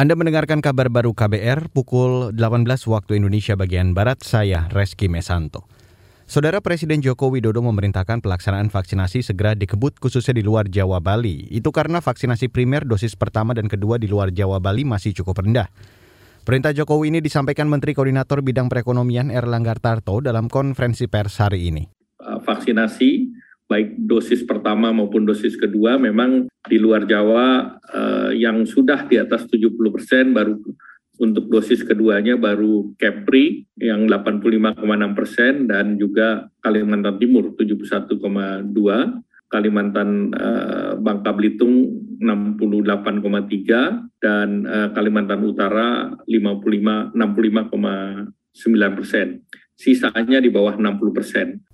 Anda mendengarkan kabar baru KBR pukul 18 waktu Indonesia bagian Barat, saya Reski Mesanto. Saudara Presiden Joko Widodo memerintahkan pelaksanaan vaksinasi segera dikebut khususnya di luar Jawa Bali. Itu karena vaksinasi primer dosis pertama dan kedua di luar Jawa Bali masih cukup rendah. Perintah Jokowi ini disampaikan Menteri Koordinator Bidang Perekonomian Erlangga Tarto dalam konferensi pers hari ini. Vaksinasi baik dosis pertama maupun dosis kedua memang di luar Jawa eh, yang sudah di atas 70 persen baru untuk dosis keduanya baru Kepri yang 85,6 persen dan juga Kalimantan Timur 71,2 Kalimantan eh, Bangka Belitung 68,3 dan eh, Kalimantan Utara 55 65,9 persen. Sisanya di bawah 60 persen.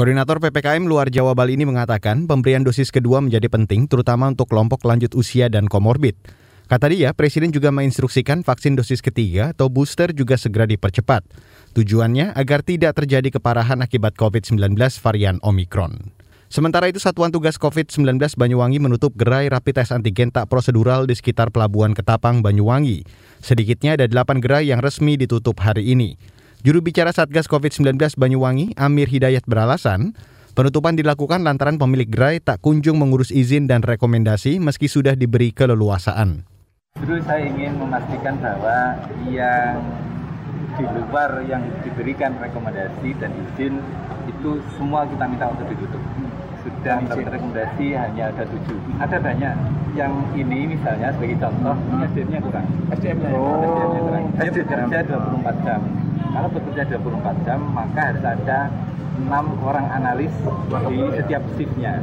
Koordinator PPKM luar Jawa Bali ini mengatakan pemberian dosis kedua menjadi penting terutama untuk kelompok lanjut usia dan komorbid. Kata dia, Presiden juga menginstruksikan vaksin dosis ketiga atau booster juga segera dipercepat. Tujuannya agar tidak terjadi keparahan akibat COVID-19 varian Omikron. Sementara itu, Satuan Tugas COVID-19 Banyuwangi menutup gerai rapid test antigen tak prosedural di sekitar Pelabuhan Ketapang, Banyuwangi. Sedikitnya ada 8 gerai yang resmi ditutup hari ini. Juru bicara Satgas COVID-19 Banyuwangi, Amir Hidayat beralasan, penutupan dilakukan lantaran pemilik gerai tak kunjung mengurus izin dan rekomendasi meski sudah diberi keleluasaan. Dulu saya ingin memastikan bahwa yang di luar yang diberikan rekomendasi dan izin itu semua kita minta untuk ditutup. Sudah rekomendasi hanya ada tujuh. Ada banyak. Yang ini misalnya sebagai contoh, SDM-nya kurang. SDM-nya oh. SDM kurang. Saya bekerja 24 jam kalau bekerja 24 jam, maka harus ada enam orang analis di setiap shiftnya.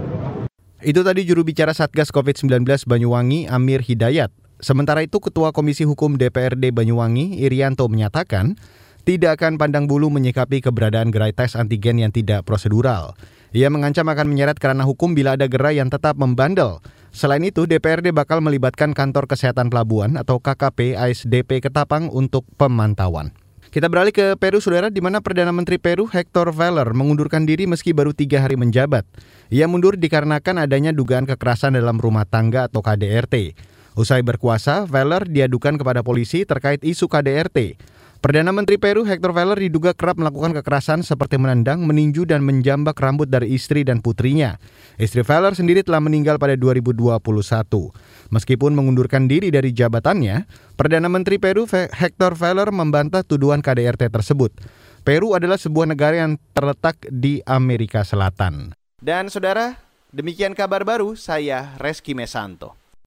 Itu tadi juru bicara Satgas COVID-19 Banyuwangi, Amir Hidayat. Sementara itu, Ketua Komisi Hukum DPRD Banyuwangi, Irianto, menyatakan tidak akan pandang bulu menyikapi keberadaan gerai tes antigen yang tidak prosedural. Ia mengancam akan menyeret kerana hukum bila ada gerai yang tetap membandel. Selain itu, DPRD bakal melibatkan Kantor Kesehatan Pelabuhan atau KKP ASDP Ketapang untuk pemantauan. Kita beralih ke Peru, saudara, di mana Perdana Menteri Peru Hector Valer mengundurkan diri meski baru tiga hari menjabat. Ia mundur dikarenakan adanya dugaan kekerasan dalam rumah tangga atau KDRT. Usai berkuasa, Valer diadukan kepada polisi terkait isu KDRT. Perdana Menteri Peru Hector Valer diduga kerap melakukan kekerasan seperti menendang, meninju, dan menjambak rambut dari istri dan putrinya. Istri Valer sendiri telah meninggal pada 2021. Meskipun mengundurkan diri dari jabatannya, Perdana Menteri Peru Hector Valer membantah tuduhan KDRT tersebut. Peru adalah sebuah negara yang terletak di Amerika Selatan. Dan saudara, demikian kabar baru saya Reski Mesanto.